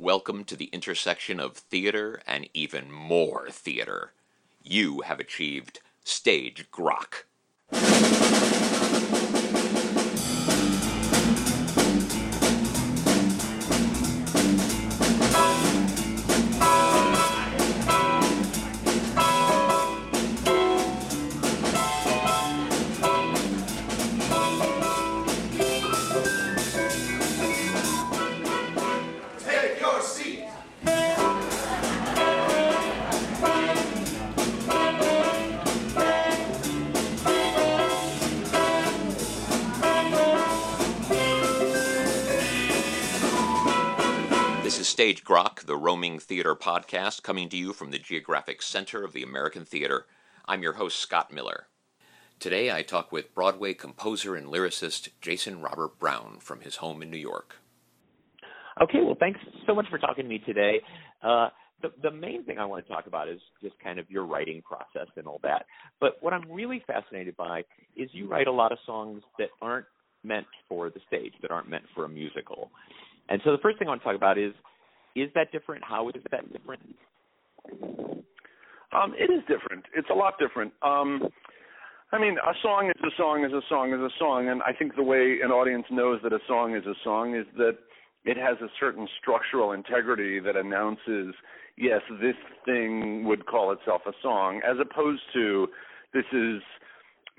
Welcome to the intersection of theater and even more theater. You have achieved stage grok. Stage Grok, the roaming theater podcast, coming to you from the geographic center of the American theater. I'm your host, Scott Miller. Today I talk with Broadway composer and lyricist Jason Robert Brown from his home in New York. Okay, well, thanks so much for talking to me today. Uh, the, the main thing I want to talk about is just kind of your writing process and all that. But what I'm really fascinated by is you write a lot of songs that aren't meant for the stage, that aren't meant for a musical. And so the first thing I want to talk about is is that different? How is that different? Um, it is different. It's a lot different. Um, I mean, a song is a song is a song is a song, and I think the way an audience knows that a song is a song is that it has a certain structural integrity that announces, yes, this thing would call itself a song, as opposed to this is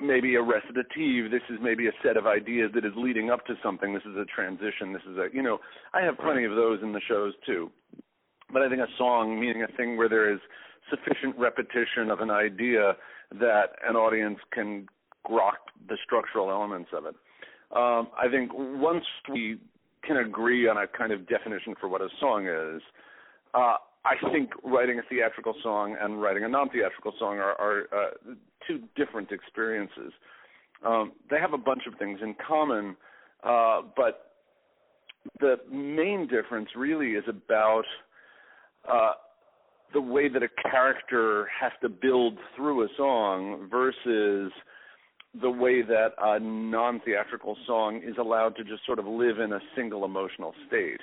maybe a recitative, this is maybe a set of ideas that is leading up to something, this is a transition, this is a, you know, I have plenty of those in the shows too. But I think a song, meaning a thing where there is sufficient repetition of an idea that an audience can grok the structural elements of it. Um, I think once we can agree on a kind of definition for what a song is, uh, I think writing a theatrical song and writing a non-theatrical song are, are uh, two different experiences. Um, they have a bunch of things in common, uh, but the main difference really is about uh, the way that a character has to build through a song versus the way that a non-theatrical song is allowed to just sort of live in a single emotional state.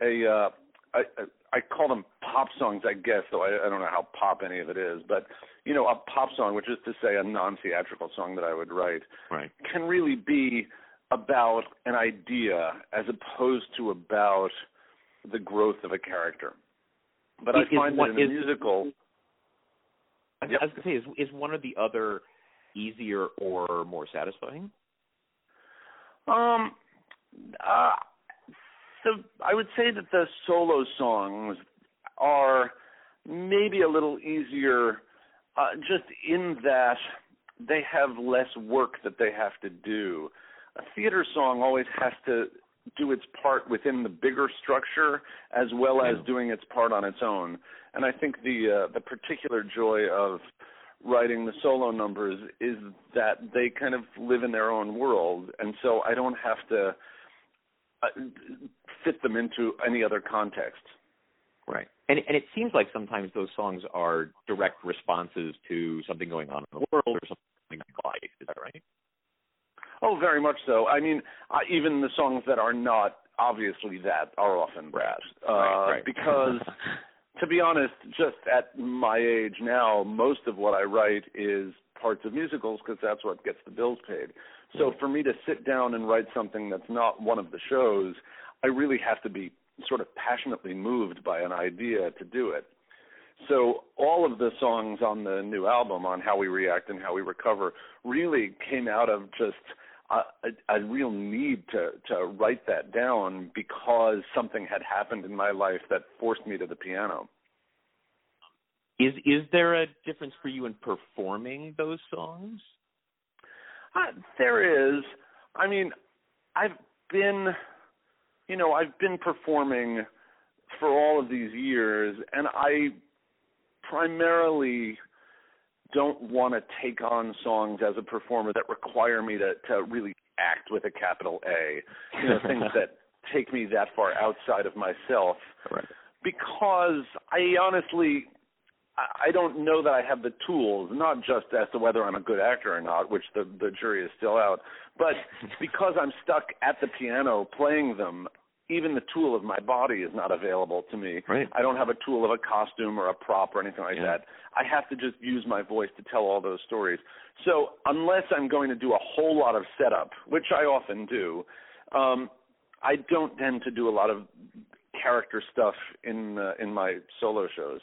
A uh, I, I I call them pop songs, I guess, though I, I don't know how pop any of it is. But you know, a pop song, which is to say a non-theatrical song that I would write, Right. can really be about an idea as opposed to about the growth of a character. But I find that in a musical, I, Yep. I was going to say, is, is one or the other easier or more satisfying? Um, uh, so I would say that the solo songs are maybe a little easier, uh, just in that they have less work that they have to do. A theater song always has to do its part within the bigger structure as well as doing its part on its own. And I think the uh, the particular joy of writing the solo numbers is that they kind of live in their own world, and so I don't have to uh, fit them into any other context. Right. And and it seems like sometimes those songs are direct responses to something going on in the world or something in life. Is that right? Oh, very much so. I mean, uh, even the songs that are not obviously that are often that, uh, right, right. because to be honest, just at my age now, most of what I write is parts of musicals because that's what gets the bills paid. So for me to sit down and write something that's not one of the shows, I really have to be sort of passionately moved by an idea to do it. So all of the songs on the new album on how we react and how we recover really came out of just a, a, a real need to to write that down because something had happened in my life that forced me to the piano. Is is there a difference for you in performing those songs? Uh, there is. I mean, I've been, you know, I've been performing for all of these years, and I primarily don't want to take on songs as a performer that require me to to really act with a capital A. You know, things that take me that far outside of myself Right. because I honestly I don't know that I have the tools, not just as to whether I'm a good actor or not, which the the jury is still out, but because I'm stuck at the piano playing them, even the tool of my body is not available to me. Right. I don't have a tool of a costume or a prop or anything like Yeah. that. I have to just use my voice to tell all those stories. So unless I'm going to do a whole lot of setup, which I often do, um, I don't tend to do a lot of character stuff in uh, in my solo shows.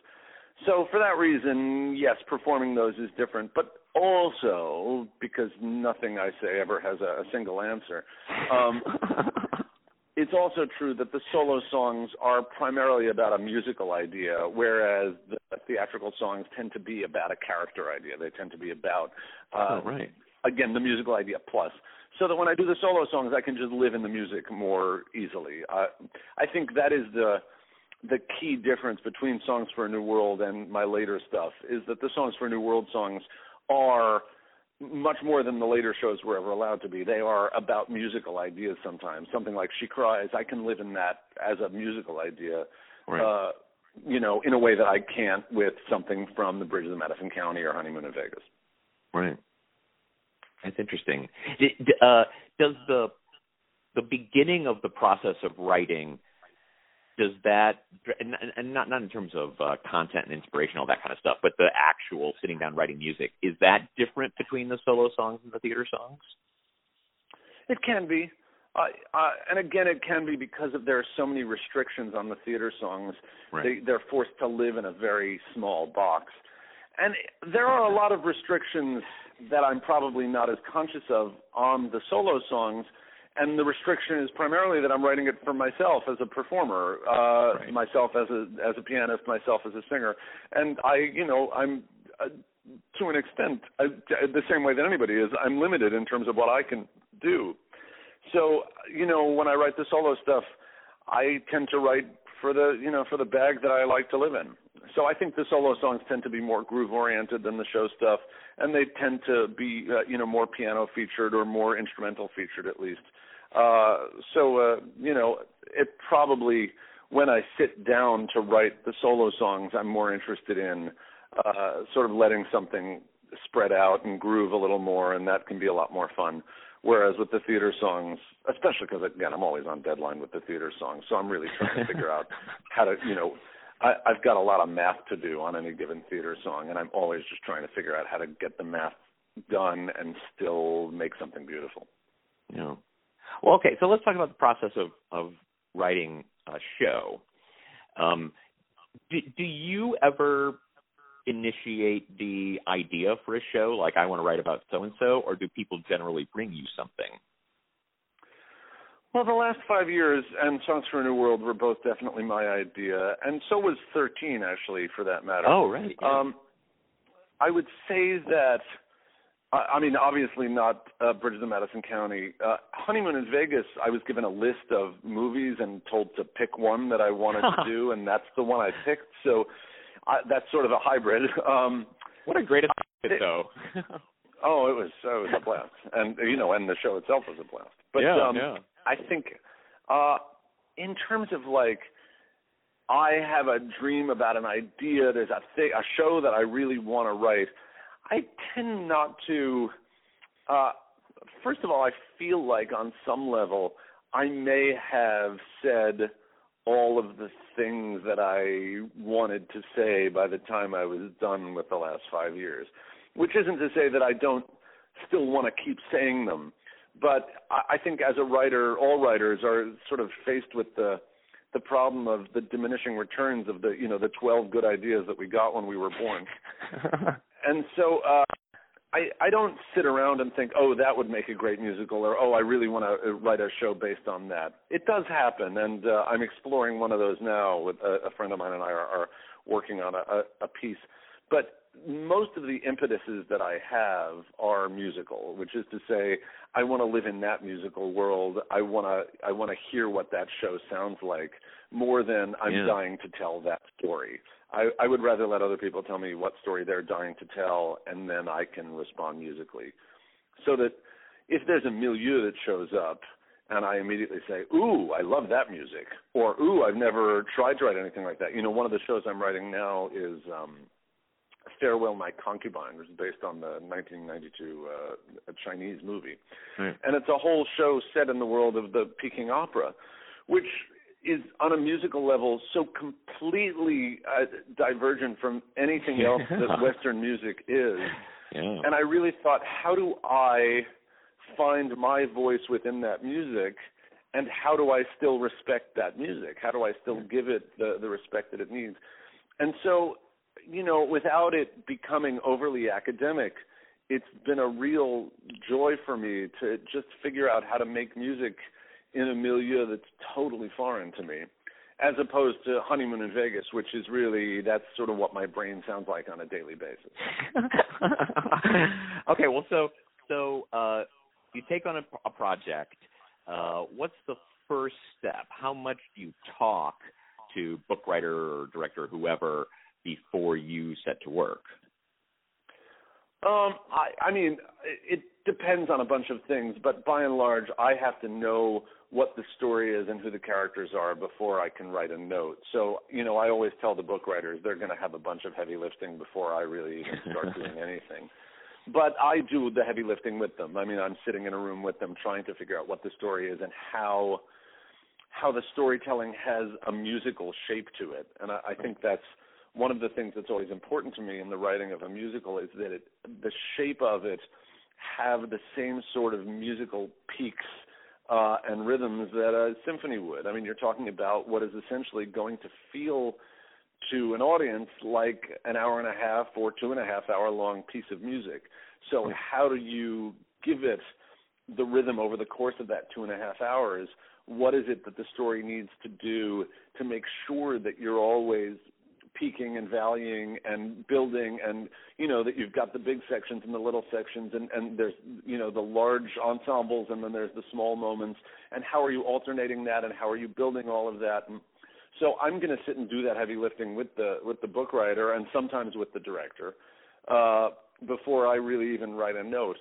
So for that reason, yes, performing those is different, but also because nothing I say ever has a, a single answer. Um, it's also true that the solo songs are primarily about a musical idea, whereas the theatrical songs tend to be about a character idea. They tend to be about, uh, oh, right. again, the musical idea plus. So that when I do the solo songs, I can just live in the music more easily. Uh, I think that is the the key difference between Songs for a New World and my later stuff is that the Songs for a New World songs are much more than the later shows were ever allowed to be. They are about musical ideas sometimes. Something like She Cries, I can live in that as a musical idea. Right. Uh, you know, in a way that I can't with something from The Bridges of Madison County or Honeymoon in Vegas. Right. That's interesting. Uh, does the the beginning of the process of writing does that and, and not not in terms of uh, content and inspiration all that kind of stuff but the actual sitting down writing music is that different between the solo songs and the theater songs It can be. Uh, uh, and again, it can be because of there are so many restrictions on the theater songs. Right. They, they're forced to live in a very small box. And there are a lot of restrictions that I'm probably not as conscious of on the solo songs. And the restriction is primarily that I'm writing it for myself as a performer, uh, Right. myself as a as a pianist, myself as a singer, and I, you know, I'm uh, to an extent uh, the same way that anybody is. I'm limited in terms of what I can do. So, you know, when I write the solo stuff, I tend to write for the, you know, for the bag that I like to live in. So I think the solo songs tend to be more groove oriented than the show stuff, and they tend to be, uh, you know, more piano featured or more instrumental featured at least. Uh, so, uh, you know, it probably when I sit down to write the solo songs, I'm more interested in uh, sort of letting something spread out and groove a little more, and that can be a lot more fun. Whereas with the theater songs, especially because again I'm always on deadline with the theater songs, so I'm really trying to figure out how to, you know, I, I've got a lot of math to do on any given theater song, and I'm always just trying to figure out how to get the math done and still make something beautiful. Yeah. Well, okay. So let's talk about the process of of writing a show. Um, do, do you ever initiate the idea for a show? Like, I want to write about so and so, or do people generally bring you something? Well, the last five years and Songs for a New World were both definitely my idea, and so was 13, actually, for that matter. Oh, right. yeah. Um, I would say that, I mean, obviously not uh, Bridges of Madison County. Uh, Honeymoon in Vegas, I was given a list of movies and told to pick one that I wanted to do, and that's the one I picked. So I, that's sort of a hybrid. Um, what a great assignment, though. oh, it was it was a blast, and you know, and the show itself was a blast. But yeah, um, yeah. I think uh in terms of like I have a dream about an idea, there's a thing a show that I really want to write. I tend not to uh first of all I feel like on some level I may have said all of the things that I wanted to say by the time I was done with the last 5 years. Which isn't to say that I don't still want to keep saying them but I I think as a writer, all writers are sort of faced with the the problem of the diminishing returns of the you know the 12 good ideas that we got when we were born. and so uh I I don't sit around and think, "Oh, that would make a great musical," or "Oh, I really want to write a show based on that." It does happen, and uh, I'm exploring one of those now. With a, a friend of mine and I are, are working on a, a, a piece, but most of the impetuses that I have are musical, which is to say, I want to live in that musical world. I want to I want to hear what that show sounds like more than I'm Yeah. dying to tell that story. I, I would rather let other people tell me what story they're dying to tell, and then I can respond musically. So that if there's a milieu that shows up, and I immediately say, "Ooh, I love that music," or "Ooh, I've never tried to write anything like that." You know, one of the shows I'm writing now is um, "Farewell, My Concubine," which is based on the 1992 uh, Chinese movie Right. and it's a whole show set in the world of the Peking Opera, which is on a musical level so completely uh, divergent from anything else that Western music is. Yeah. And I really thought, how do I find my voice within that music? And how do I still respect that music? How do I still give it the, the respect that it needs? And so, you know, without it becoming overly academic, it's been a real joy for me to just figure out how to make music in a milieu that's totally foreign to me as opposed to honeymoon in Vegas, which is really that's sort of what my brain sounds like on a daily basis. okay, well, so so uh, you take on a, a project. Uh, what's the first step? How much do you talk to book writer or director, or whoever, before you set to work? Um, I, I mean, it depends on a bunch of things, but by and large, I have to know what the story is and who the characters are before I can write a note. So, you know, I always tell the book writers they're going to have a bunch of heavy lifting before I really even start doing anything. But I do the heavy lifting with them. I mean, I'm sitting in a room with them trying to figure out what the story is and how how the storytelling has a musical shape to it. And I, I think that's one of the things that's always important to me in the writing of a musical is that it the shape of it have the same sort of musical peaks uh, and rhythms that a symphony would. I mean, you're talking about what is essentially going to feel to an audience like an hour and a half or two and a half hour long piece of music. So, how do you give it the rhythm over the course of that two and a half hours? What is it that the story needs to do to make sure that you're always peaking and valuing and building and you know that you've got the big sections and the little sections and and there's you know the large ensembles and then there's the small moments. And how are you alternating that and how are you building all of that? And so I'm going to sit and do that heavy lifting with the with the book writer and sometimes with the director uh before I really even write a note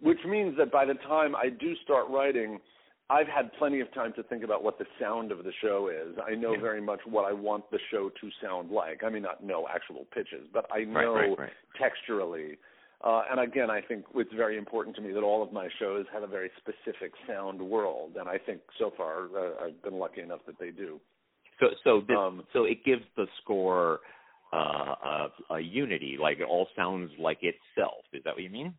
which means that by the time I do start writing I've had plenty of time to think about what the sound of the show is. I know yeah. very much what I want the show to sound like. I mean, not know actual pitches, but I know right, right, right. texturally. Uh, and again, I think it's very important to me that all of my shows have a very specific sound world, and I think so far uh, I've been lucky enough that they do. So, so, this, Um, so it gives the score uh, a, a unity, like it all sounds like itself. Is that what you mean?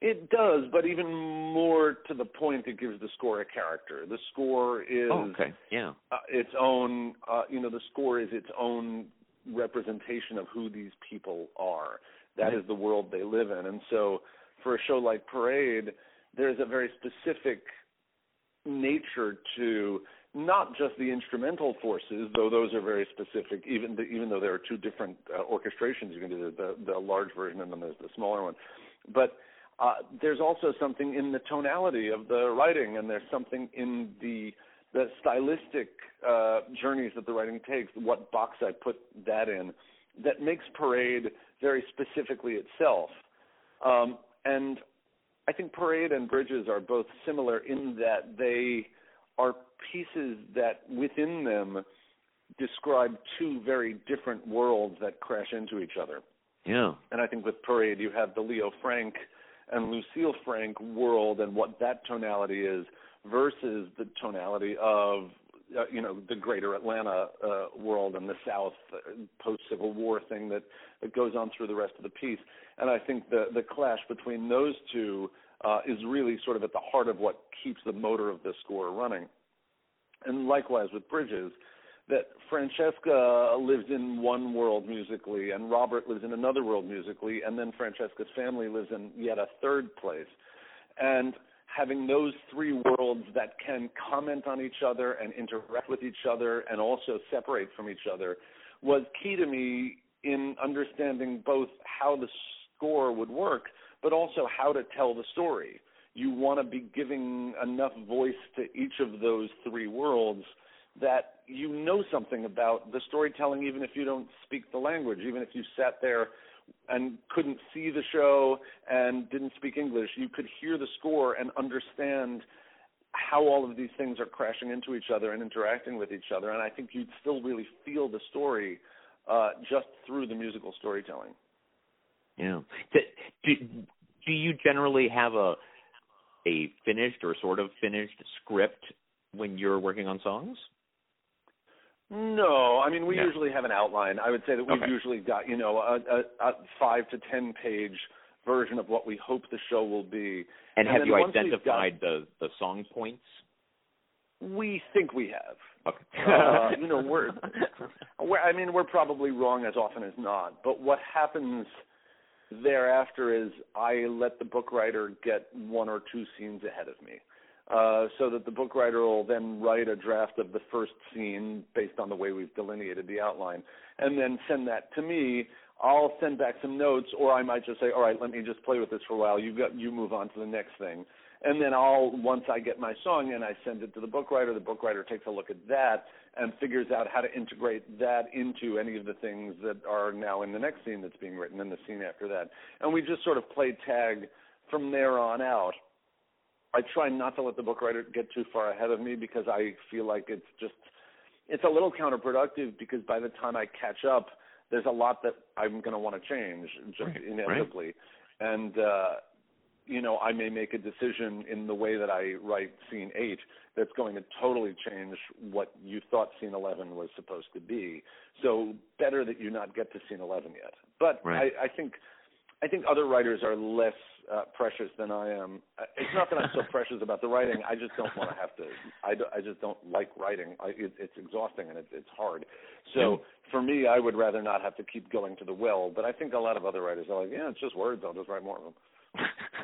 It does, but even more to the point, it gives the score a character. The score is Oh, okay. Yeah. uh, its own. Uh, you know, the score is its own representation of who these people are. That Right. is the world they live in, and so for a show like Parade, there's a very specific nature to not just the instrumental forces, though those are very specific. Even the, even though there are two different uh, orchestrations, you can do the, the the large version and then there's the smaller one, but uh, there's also something in the tonality of the writing, and there's something in the the stylistic uh, journeys that the writing takes. What box I put that in, that makes Parade very specifically itself. Um, and I think Parade and Bridges are both similar in that they are pieces that within them describe two very different worlds that crash into each other. Yeah. And I think with Parade, you have the Leo Frank and Lucille Frank world and what that tonality is versus the tonality of uh, you know the greater Atlanta uh, world and the South uh, post Civil War thing that, that goes on through the rest of the piece. And I think the the clash between those two uh, is really sort of at the heart of what keeps the motor of the score running. And likewise with Bridges, that Francesca lives in one world musically and Robert lives in another world musically and then Francesca's family lives in yet a third place. And having those three worlds that can comment on each other and interact with each other and also separate from each other was key to me in understanding both how the score would work but also how to tell the story. You want to be giving enough voice to each of those three worlds that you know something about the storytelling, even if you don't speak the language, even if you sat there and couldn't see the show and didn't speak English, you could hear the score and understand how all of these things are crashing into each other and interacting with each other. And I think you'd still really feel the story uh, just through the musical storytelling. Yeah. Do, do you generally have a a finished or sort of finished script when you're working on songs? No, I mean we No. usually have an outline. I would say that we've Okay. usually got you know a, a, a five to ten page version of what we hope the show will be. And, And have you identified the the song points? We think we have. Okay. Uh, you know, we're- We're, I mean, we're probably wrong as often as not. But what happens thereafter is I let the book writer get one or two scenes ahead of me. Uh, so that the book writer will then write a draft of the first scene based on the way we've delineated the outline, and then send that to me. I'll send back some notes, or I might just say, "All right, let me just play with this for a while. You got you move on to the next thing." And then I'll once I get my song and I send it to the book writer. The book writer takes a look at that and figures out how to integrate that into any of the things that are now in the next scene that's being written and the scene after that. And we just sort of play tag from there on out. I try not to let the book writer get too far ahead of me because I feel like it's just it's a little counterproductive because by the time I catch up, there's a lot that I'm going to want to change just Right, inevitably. And uh you know, I may make a decision in the way that I write scene 8 that's going to totally change what you thought scene 11 was supposed to be. So better that you not get to scene 11 yet. But Right. I, I think I think other writers are less uh, precious than I am. Uh, It's not that I'm so precious about the writing. I just don't want to have to. I, do, I just don't like writing. I, it, it's exhausting and it, it's hard. So for me, I would rather not have to keep going to the well. But I think a lot of other writers are like, yeah, it's just words. I'll just write more of them.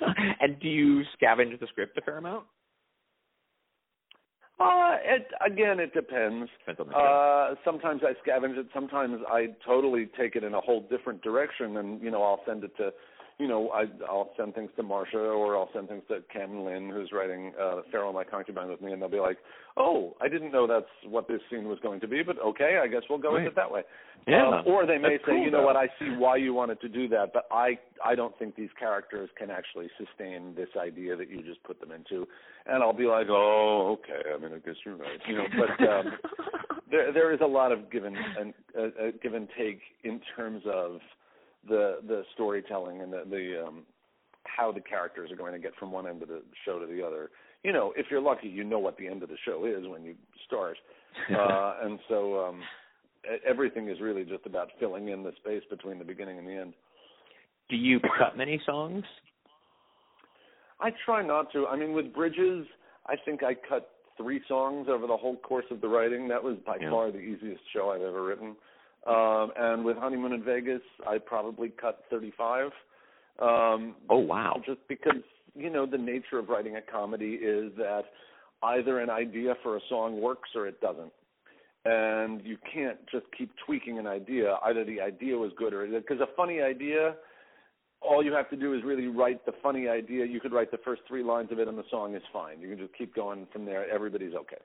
and do you scavenge the script a fair amount? Uh, it again, it depends. Depends on the. Uh, sometimes I scavenge it. Sometimes I totally take it in a whole different direction, and you know, I'll send it to, you know, I, I'll send things to Marsha, or I'll send things to Cam Lynn, who's writing uh, Farewell, My Concubine, with me, and they'll be like, "Oh, I didn't know that's what this scene was going to be, but okay, I guess we'll go Right. with it that way." yeah. Um, or they may That's say, cool, you know though. what, I see why you wanted to do that, but I I don't think these characters can actually sustain this idea that you just put them into. And I'll be like, oh, okay. I mean, I guess you're right. You know, but um, there there is a lot of give and, and uh, uh, give and take in terms of the the storytelling and the, the um, how the characters are going to get from one end of the show to the other. You know, if you're lucky, you know what the end of the show is when you start, uh, and so um, everything is really just about filling in the space between the beginning and the end. do you cut many songs? I try not to. I mean, with Bridges, I think I cut three songs over the whole course of the writing. That was by Yeah. far the easiest show I've ever written. Um, and with Honeymoon in Vegas, I probably cut 35. Um, Oh wow. just because you know the nature of writing a comedy is that either an idea for a song works or it doesn't. And you can't just keep tweaking an idea either the idea was good or because a funny idea all you have to do is really write the funny idea. You could write the first three lines of it and the song is fine. You can just keep going from there. Everybody's okay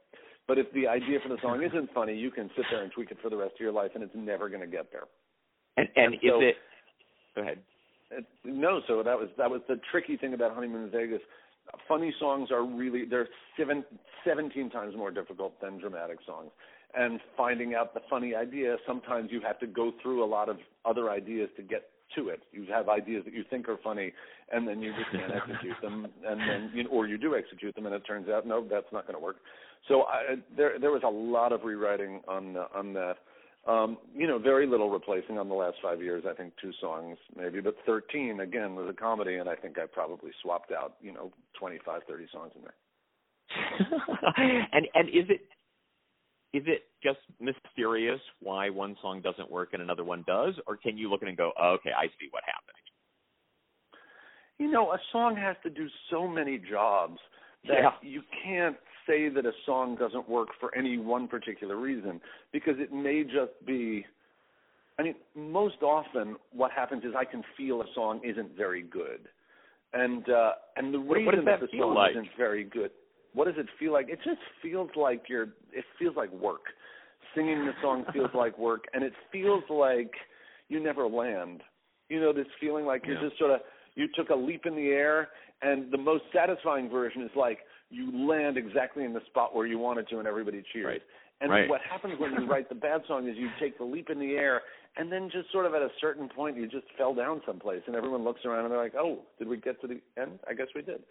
but if the idea for the song isn't funny you can sit there and tweak it for the rest of your life and it's never going to get there And and And is so- it? Go ahead. it, no, so that was that was the tricky thing about Honeymoon in Vegas. Funny songs are really they're seven, 17 times more difficult than dramatic songs. And finding out the funny idea, sometimes you have to go through a lot of other ideas to get to it. You have ideas that you think are funny, and then you just can't execute them, and then you or you do execute them, and it turns out no, that's not going to work. So I, there there was a lot of rewriting on the, on that. Um, you know, very little replacing on the last five years. I think two songs maybe, but 13 again was a comedy, and I think I probably swapped out, you know, 25, 30 songs in there. and and is it is it just mysterious why one song doesn't work and another one does, or can you look at it and go, oh, okay, I see what happened? You know, a song has to do so many jobs that Yeah. you can't say that a song doesn't work for any one particular reason because it may just be I mean, most often what happens is I can feel a song isn't very good. And uh and the reason what does that the feel song like? isn't very good. What does it feel like? It just feels like you're it feels like work. Singing the song feels like work and it feels like you never land. You know, this feeling like you're Yeah. just sort of you took a leap in the air and the most satisfying version is like you land exactly in the spot where you wanted to and everybody cheers. Right. And Right. what happens when you write the bad song is you take the leap in the air and then just sort of at a certain point you just fell down someplace and everyone looks around and they're like, "Oh, did we get to the end? I guess we did."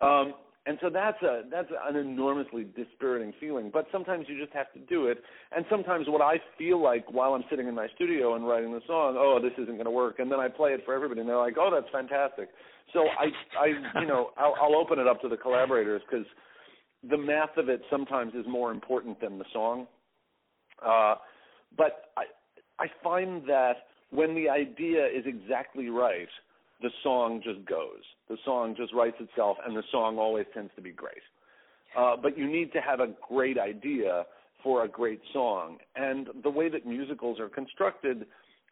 Um and so that's a that's an enormously dispiriting feeling. But sometimes you just have to do it. And sometimes what I feel like while I'm sitting in my studio and writing the song, oh, this isn't going to work, and then I play it for everybody, and they're like, oh, that's fantastic. So I I you know I'll, I'll open it up to the collaborators because the math of it sometimes is more important than the song. Uh, but I I find that when the idea is exactly right the song just goes. The song just writes itself, and the song always tends to be great. Uh, but you need to have a great idea for a great song. And the way that musicals are constructed,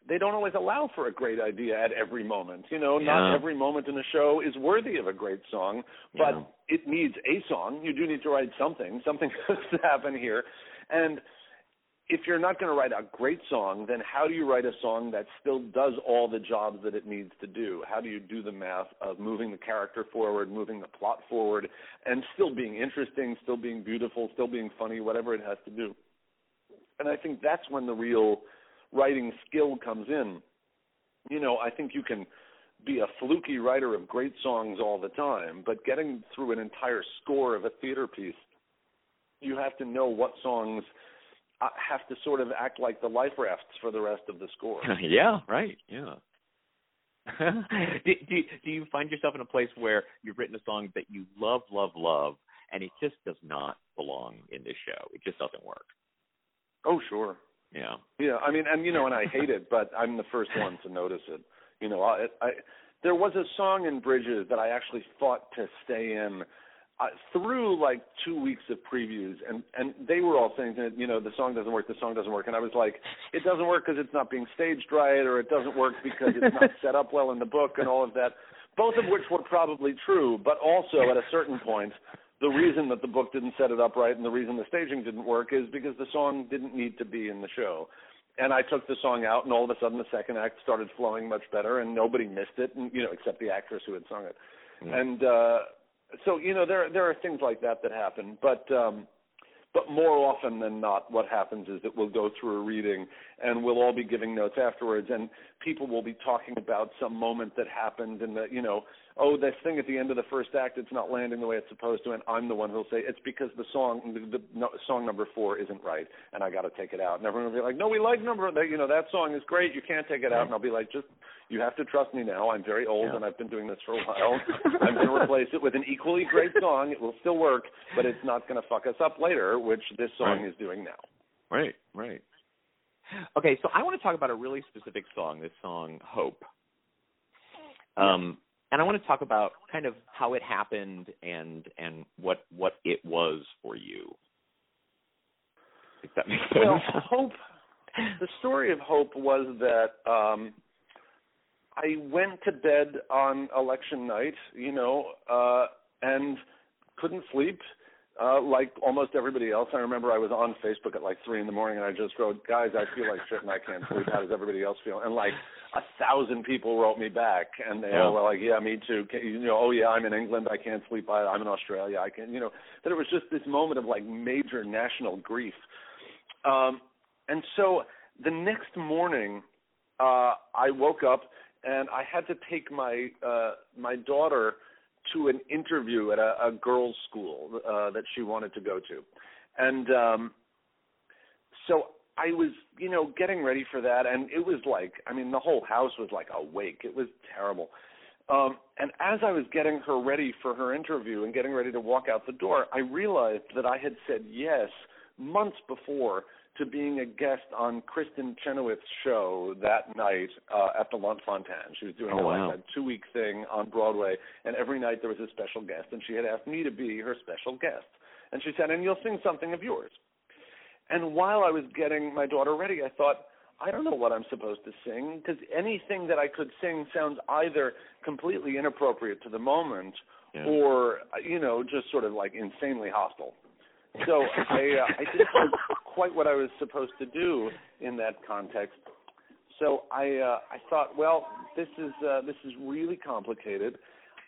they don't always allow for a great idea at every moment. You know, Yeah. not every moment in a show is worthy of a great song, but Yeah. it needs a song. You do need to write something. Something has to happen here. And if you're not going to write a great song, then how do you write a song that still does all the jobs that it needs to do? How do you do the math of moving the character forward, moving the plot forward, and still being interesting, still being beautiful, still being funny, whatever it has to do? And I think that's when the real writing skill comes in. You know, I think you can be a fluky writer of great songs all the time, but getting through an entire score of a theater piece, you have to know what songs uh, have to sort of act like the life rafts for the rest of the score. yeah, right. Yeah. do, do do you find yourself in a place where you've written a song that you love, love, love, and it just does not belong in this show? It just doesn't work. Oh, sure. Yeah. Yeah, I mean, and you know, and I hate it, but I'm the first one to notice it. You know, I, I there was a song in Bridges that I actually fought to stay in uh, through like two weeks of previews, and and they were all saying that you know the song doesn't work, the song doesn't work, and I was like, it doesn't work because it's not being staged right, or it doesn't work because it's not set up well in the book, and all of that. Both of which were probably true, but also at a certain point, the reason that the book didn't set it up right and the reason the staging didn't work is because the song didn't need to be in the show. And I took the song out, and all of a sudden the second act started flowing much better, and nobody missed it, and you know, except the actress who had sung it. Yeah. And uh, so, you know, there there are things like that that happen, but um, but more often than not, what happens is that we'll go through a reading, and we'll all be giving notes afterwards, and people will be talking about some moment that happened, and that you know, oh, this thing at the end of the first act, it's not landing the way it's supposed to, and I'm the one who'll say it's because the song, the, the no, song number four isn't right, and I got to take it out, and everyone will be like, no, we like number, that you know, that song is great, you can't take it out, and I'll be like, just you have to trust me now. I'm very old Yeah. and I've been doing this for a while. I'm going to replace it with an equally great song. It will still work, but it's not going to fuck us up later, which this song Right. is doing now. Right, right. Okay, so I want to talk about a really specific song, this song Hope. Um and I want to talk about kind of how it happened and and what what it was for you. If that makes sense. Well, Hope, the story of Hope was that um I went to bed on election night, you know, uh and couldn't sleep. Uh, like almost everybody else, I remember I was on Facebook at like three in the morning, and I just wrote, "Guys, I feel like shit, and I can't sleep. How does everybody else feel?" And like a thousand people wrote me back, and they Yeah. all were like, "Yeah, me too." Can, you know, oh yeah, I'm in England. I can't sleep. I, I'm in Australia. I can, you know. That it was just this moment of like major national grief. Um, and so the next morning, uh, I woke up and I had to take my uh, my daughter to an interview at a, a girls' school uh, that she wanted to go to, and um, so I was, you know, getting ready for that, and it was like, I mean, the whole house was like awake. It was terrible. Um, and as I was getting her ready for her interview and getting ready to walk out the door, I realized that I had said yes months before to being a guest on Kristin Chenoweth's show that night uh, at the Lunt-Fontanne. She was doing Oh, a, wow. like a two-week thing on Broadway, and every night there was a special guest, and she had asked me to be her special guest. And she said, "And you'll sing something of yours." And while I was getting my daughter ready, I thought, I don't know what I'm supposed to sing because anything that I could sing sounds either completely inappropriate to the moment Yeah. or you know just sort of like insanely hostile. So I uh, I didn't know quite what I was supposed to do in that context. So I uh, I thought, well, this is uh, this is really complicated.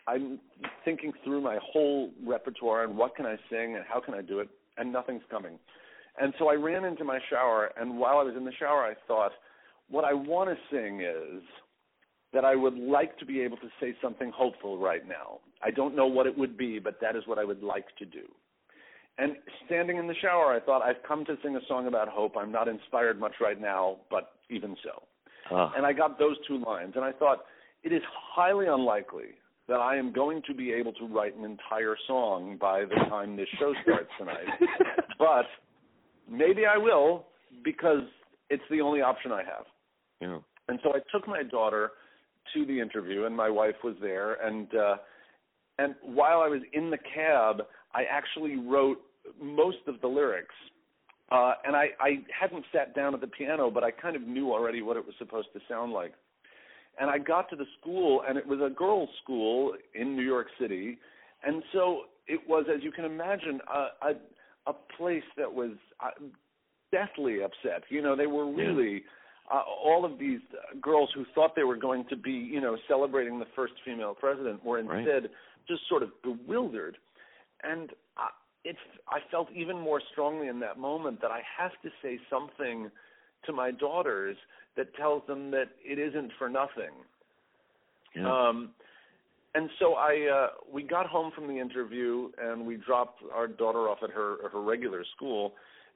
I'm thinking through my whole repertoire and what can I sing and how can I do it, and nothing's coming. And so I ran into my shower, and while I was in the shower, I thought, what I want to sing is that I would like to be able to say something hopeful right now. I don't know what it would be, but that is what I would like to do. And standing in the shower, I thought, I've come to sing a song about hope. I'm not inspired much right now, but even so. Oh. And I got those two lines, and I thought, it is highly unlikely that I am going to be able to write an entire song by the time this show starts tonight. but maybe I will because it's the only option I have. Yeah. And so I took my daughter to the interview, and my wife was there. And uh, and while I was in the cab, I actually wrote most of the lyrics. Uh, and I, I hadn't sat down at the piano, but I kind of knew already what it was supposed to sound like. And I got to the school, and it was a girls' school in New York City, and so it was, as you can imagine, a a, a place that was uh, deathly upset. You know, they were really uh, all of these girls who thought they were going to be, you know, celebrating the first female president were instead Right. just sort of bewildered. And I, it's I felt even more strongly in that moment that I have to say something to my daughters that tells them that it isn't for nothing. Yeah. Um, and so I uh, we got home from the interview and we dropped our daughter off at her at her regular school,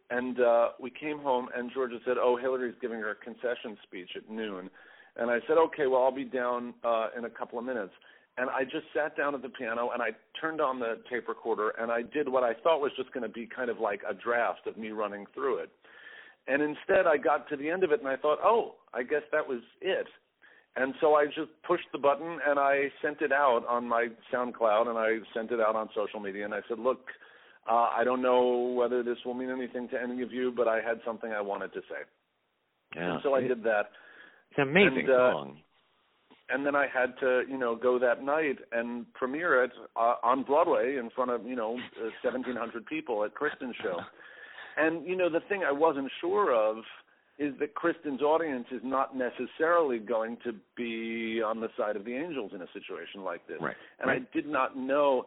and uh, we came home and Georgia said, "Oh, Hillary's giving her concession speech at noon," and I said, "Okay, well I'll be down uh, in a couple of minutes." And I just sat down at the piano and I turned on the tape recorder and I did what I thought was just going to be kind of like a draft of me running through it. And instead, I got to the end of it and I thought, oh, I guess that was it. And so I just pushed the button and I sent it out on my SoundCloud and I sent it out on social media and I said, look, uh, I don't know whether this will mean anything to any of you, but I had something I wanted to say. yeah. And so I did that. It's an amazing and, uh, song. And then I had to, you know, go that night and premiere it uh, on Broadway in front of, you know, uh, 1,700 people at Kristin's show. And you know, the thing I wasn't sure of is that Kristin's audience is not necessarily going to be on the side of the angels in a situation like this. Right. And right. I did not know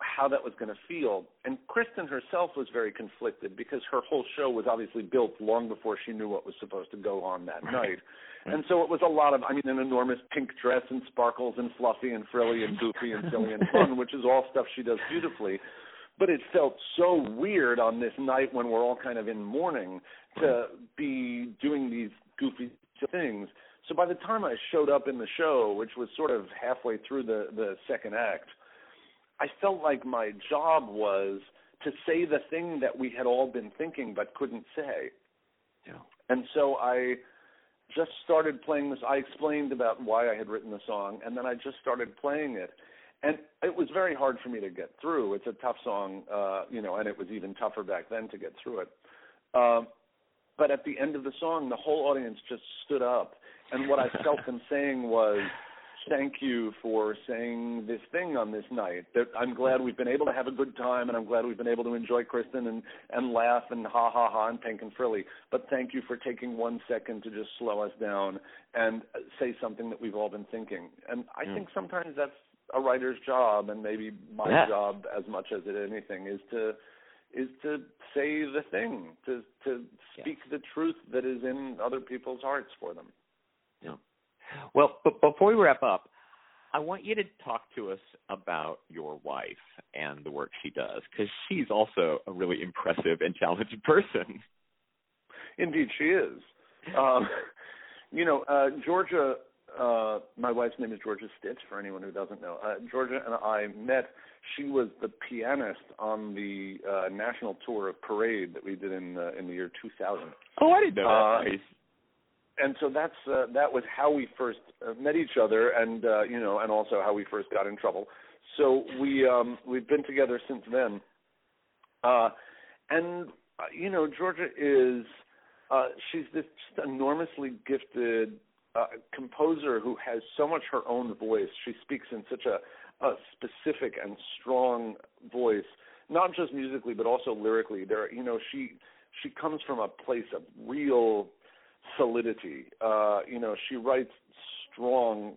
how that was going to feel. And Kristin herself was very conflicted because her whole show was obviously built long before she knew what was supposed to go on that Right. night. And so it was a lot of, I mean, an enormous pink dress and sparkles and fluffy and frilly and goofy and silly and fun, which is all stuff she does beautifully. But it felt so weird on this night when we're all kind of in mourning to be doing these goofy things. So by the time I showed up in the show, which was sort of halfway through the the second act, I felt like my job was to say the thing that we had all been thinking but couldn't say. Yeah. And so I just started playing this. I explained about why I had written the song, and then I just started playing it. And it was very hard for me to get through. It's a tough song, uh, you know, and it was even tougher back then to get through it. Um, but at the end of the song, the whole audience just stood up, and what I felt them saying was, "Thank you for saying this thing on this night. That I'm glad we've been able to have a good time, and I'm glad we've been able to enjoy Kristin and and laugh and ha ha ha and pink and frilly. But thank you for taking one second to just slow us down and say something that we've all been thinking. And I Mm. think sometimes that's a writer's job, and maybe my Yeah. job as much as it anything is to is to say the thing, to to speak the truth that is in other people's hearts for them. Well, but before we wrap up, I want you to talk to us about your wife and the work she does because she's also a really impressive and talented person. Indeed, she is. Um, you know, uh, Georgia. Uh, my wife's name is Georgia Stitt. For anyone who doesn't know, uh, Georgia and I met. She was the pianist on the uh, national tour of Parade that we did in uh, in the year 2000. Oh, I didn't know Uh, that. Nice. And so that's uh, that was how we first uh, met each other, and uh, you know, and also how we first got in trouble. So we um, we've been together since then. Uh, and uh, you know, Georgia is uh, she's this just enormously gifted uh, composer who has so much her own voice. She speaks in such a, a specific and strong voice, not just musically but also lyrically. There, you know, she she comes from a place of real solidity. Uh, you know, she writes strong.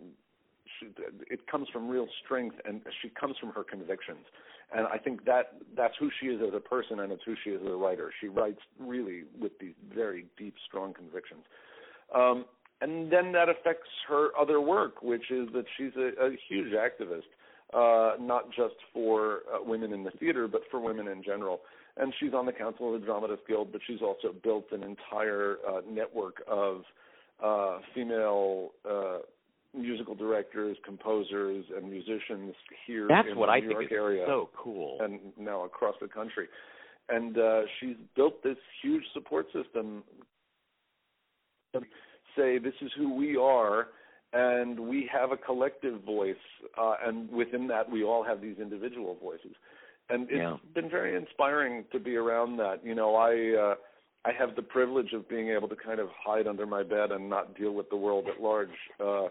She, it comes from real strength, and she comes from her convictions. And I think that that's who she is as a person, and it's who she is as a writer. She writes really with these very deep, strong convictions. Um, and then that affects her other work, which is that she's a, a huge activist, uh, not just for uh, women in the theater, but for women in general. And she's on the council of the Dramatists Guild, but she's also built an entire uh, network of uh, female uh, musical directors, composers, and musicians here That's in what the I New think York is area so cool. and now across the country. And uh, she's built this huge support system. Say this is who we are, and we have a collective voice, uh, and within that we all have these individual voices. And it's Yeah. been very inspiring to be around that. You know, I uh, I have the privilege of being able to kind of hide under my bed and not deal with the world at large. Uh,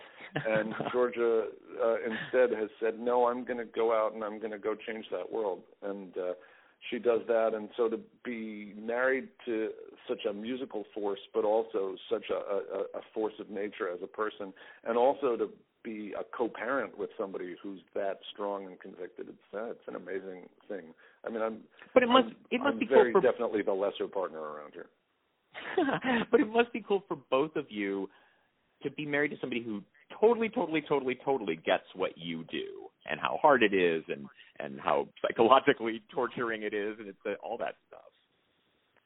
and Georgia uh, instead has said, "No, I'm going to go out and I'm going to go change that world." And uh, she does that. And so to be married to such a musical force, but also such a, a, a force of nature as a person, and also to be a co-parent with somebody who's that strong and convicted, it's uh, it's an amazing thing. I mean, I'm but it must I'm, it must I'm be very cool for definitely the lesser partner around here. but it must be cool for both of you to be married to somebody who totally, totally, totally, totally gets what you do and how hard it is and and how psychologically torturing it is and it's uh, all that stuff.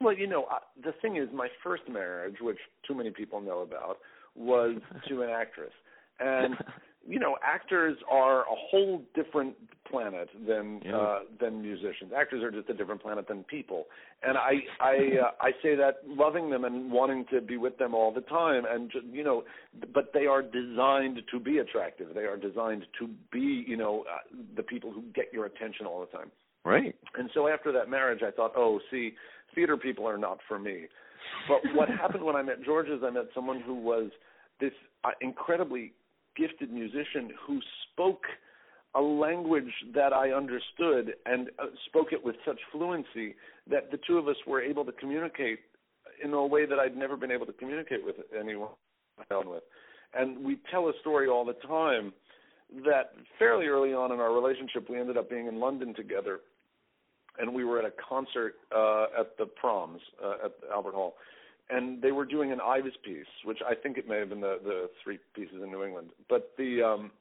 Well, you know, uh, the thing is, my first marriage, which too many people know about, was to an actress, and you know, actors are a whole different planet than Yeah. uh, than musicians. Actors are just a different planet than people, and I I uh, I say that loving them and wanting to be with them all the time, and you know, but they are designed to be attractive. They are designed to be, you know, uh, the people who get your attention all the time. Right. And so after that marriage, I thought, oh, see, theater people are not for me. But what happened when I met George is I met someone who was this uh, incredibly gifted musician who spoke a language that I understood and uh, spoke it with such fluency that the two of us were able to communicate in a way that I'd never been able to communicate with anyone with. And we tell a story all the time that fairly early on in our relationship, we ended up being in London together and we were at a concert uh, at the Proms uh, at Albert Hall, and they were doing an Ives piece, which I think it may have been the the Three Places in New England, but the um,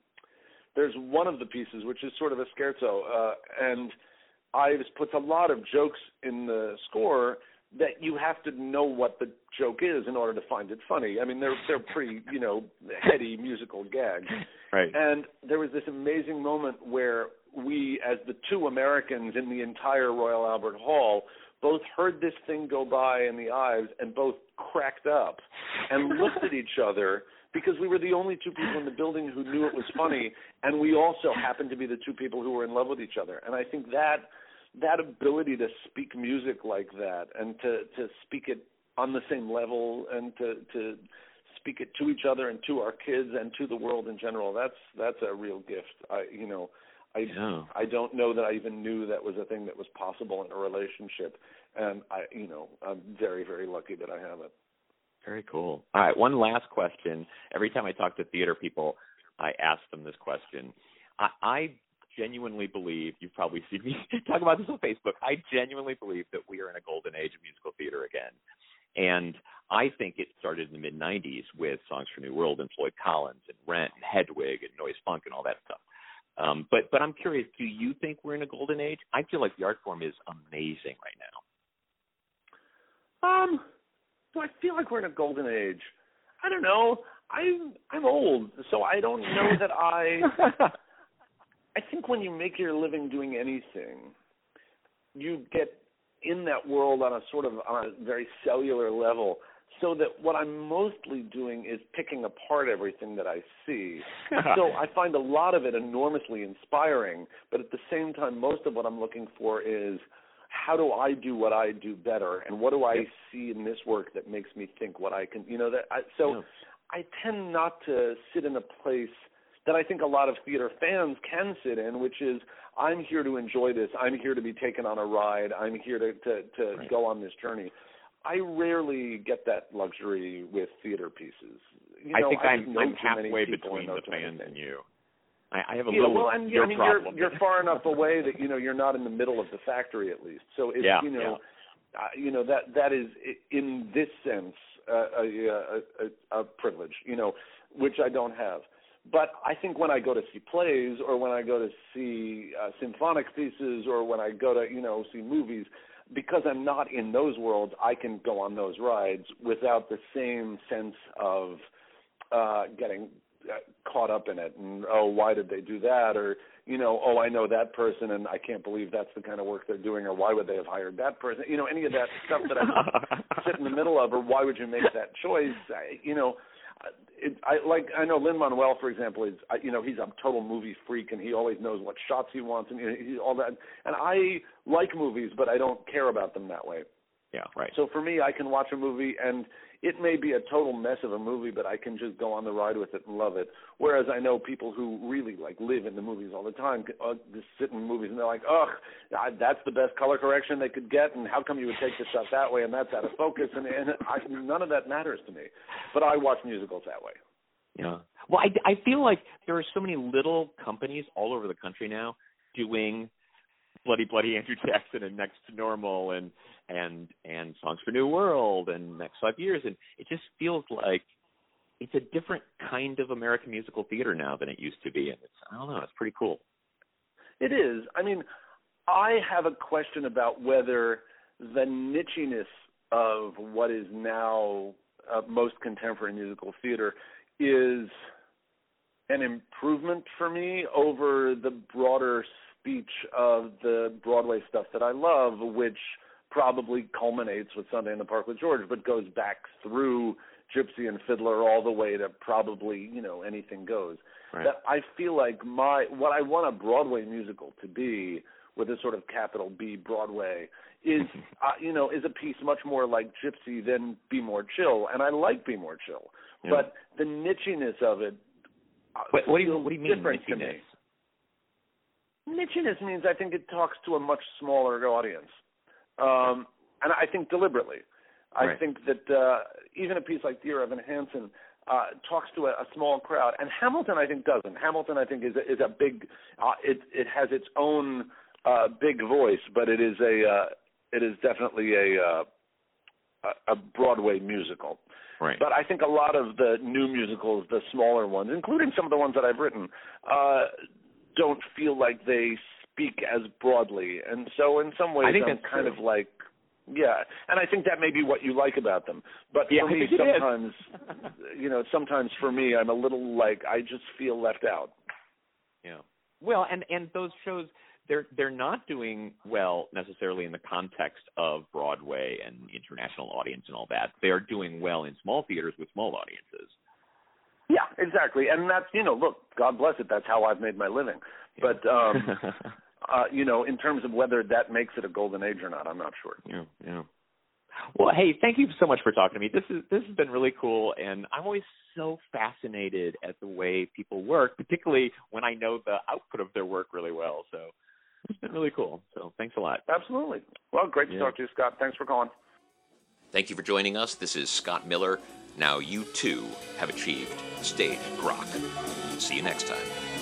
there's one of the pieces which is sort of a scherzo, uh, and Ives puts a lot of jokes in the score that you have to know what the joke is in order to find it funny. I mean, they're they're pretty you know heady musical gags. Right. And there was this amazing moment where we, as the two Americans in the entire Royal Albert Hall, both heard this thing go by in the Ives and both cracked up and looked at each other because we were the only two people in the building who knew it was funny, and we also happened to be the two people who were in love with each other. And I think that that ability to speak music like that and to to speak it on the same level and to to speak it to each other and to our kids and to the world in general that's that's a real gift i you know i Yeah. i don't know that i even knew that was a thing that was possible in a relationship and i you know i'm very very lucky that i have it Very cool. All right, one last question. Every time I talk to theater people, I ask them this question. I, I genuinely believe you've probably seen me talk about this on Facebook. I genuinely believe that we are in a golden age of musical theater again. And I think it started in the mid '90s with Songs for New World and Floyd Collins and Rent and Hedwig and Noise Funk and all that stuff. Um, but but I'm curious, do you think we're in a golden age? I feel like the art form is amazing right now. um do i feel like we're in a golden age i don't know i'm i'm old so i don't know that i I think when you make your living doing anything, you get in that world on a sort of on a very cellular level. So that what I'm mostly doing is picking apart everything that I see. so I find a lot of it enormously inspiring, but at the same time, most of what I'm looking for is how do I do what I do better, and what do I Yep. see in this work that makes me think what I can, you know, that I, so. Yeah. I tend not to sit in a place that I think a lot of theater fans can sit in, which is I'm here to enjoy this. I'm here to be taken on a ride. I'm here to to, to Right. go on this journey. I rarely get that luxury with theater pieces. You I think I I'm I'm halfway between the fans and you. I, I have a Yeah, little well, and your I mean, problem. you're you're far enough away that you know you're not in the middle of the factory at least. So it's Yeah, you know, uh, you know that that is in this sense uh, a, a, a privilege, you know, which I don't have. But I think when I go to see plays or when I go to see uh, symphonic pieces or when I go to you know see movies, because I'm not in those worlds, I can go on those rides without the same sense of uh, getting uh, caught up in it and oh why did they do that? Or you know oh I know that person and I can't believe that's the kind of work they're doing or why would they have hired that person? You know any of that stuff that I sit in the middle of or why would you make that choice? I, you know it, I like I know Lin Manuel for example is you know he's a total movie freak and he always knows what shots he wants and he, all that and I like movies but I don't care about them that way. Yeah, right. So for me I can watch a movie and it may be a total mess of a movie, but I can just go on the ride with it and love it. Whereas I know people who really like live in the movies all the time, uh, just sit in movies and they're like, "Ugh, that's the best color correction they could get," and how come you would take this stuff that way and that's out of focus? And, and I, none of that matters to me. But I watch musicals that way. Yeah. Well, I I feel like there are so many little companies all over the country now doing bloody bloody Andrew Jackson and Next to Normal and and and Songs for New World and Next Five Years, and it just feels like it's a different kind of American musical theater now than it used to be, and it's I don't know, it's pretty cool. It is. I mean, I have a question about whether the nichiness of what is now uh, most contemporary musical theater is an improvement for me over the broader speech of the Broadway stuff that I love, which probably culminates with Sunday in the Park with George, but goes back through Gypsy and Fiddler all the way to probably you know anything goes. Right. That I feel like my what I want a Broadway musical to be with a sort of capital B Broadway is uh, you know is a piece much more like Gypsy than Be More Chill, and I like Be More Chill, yeah. but the nichiness of it. Uh, what, what do you what do you mean nichiness? Nichiness means I think it talks to a much smaller audience um, and I think deliberately. I right. think that uh, even a piece like Dear Evan Hansen uh, talks to a, a small crowd, and Hamilton I think doesn't. Hamilton I think is a, is a big. Uh, it it has its own uh, big voice, but it is a uh, it is definitely a uh, a Broadway musical. Right. But I think a lot of the new musicals, the smaller ones, including some of the ones that I've written, uh, don't feel like they speak as broadly, and so in some ways, I think I'm that's kind true. of like, yeah, and I think that may be what you like about them. But yeah, for me, sometimes, you know, sometimes for me, I'm a little like I just feel left out. Yeah. Well, and and those shows they're they're not doing well necessarily in the context of Broadway and international audience and all that. They are doing well in small theaters with small audiences. Yeah, exactly. And that's you know, look, God bless it. That's how I've made my living. But um uh, you know, in terms of whether that makes it a golden age or not, I'm not sure. Yeah, yeah. Well, hey, thank you so much for talking to me. This is this has been really cool, and I'm always so fascinated at the way people work, particularly when I know the output of their work really well. So it's been really cool. So thanks a lot. Absolutely. Well, great to Yeah. talk to you, Scott. Thanks for calling. Thank you for joining us. This is Scott Miller. Now you too have achieved stage grok. See you next time.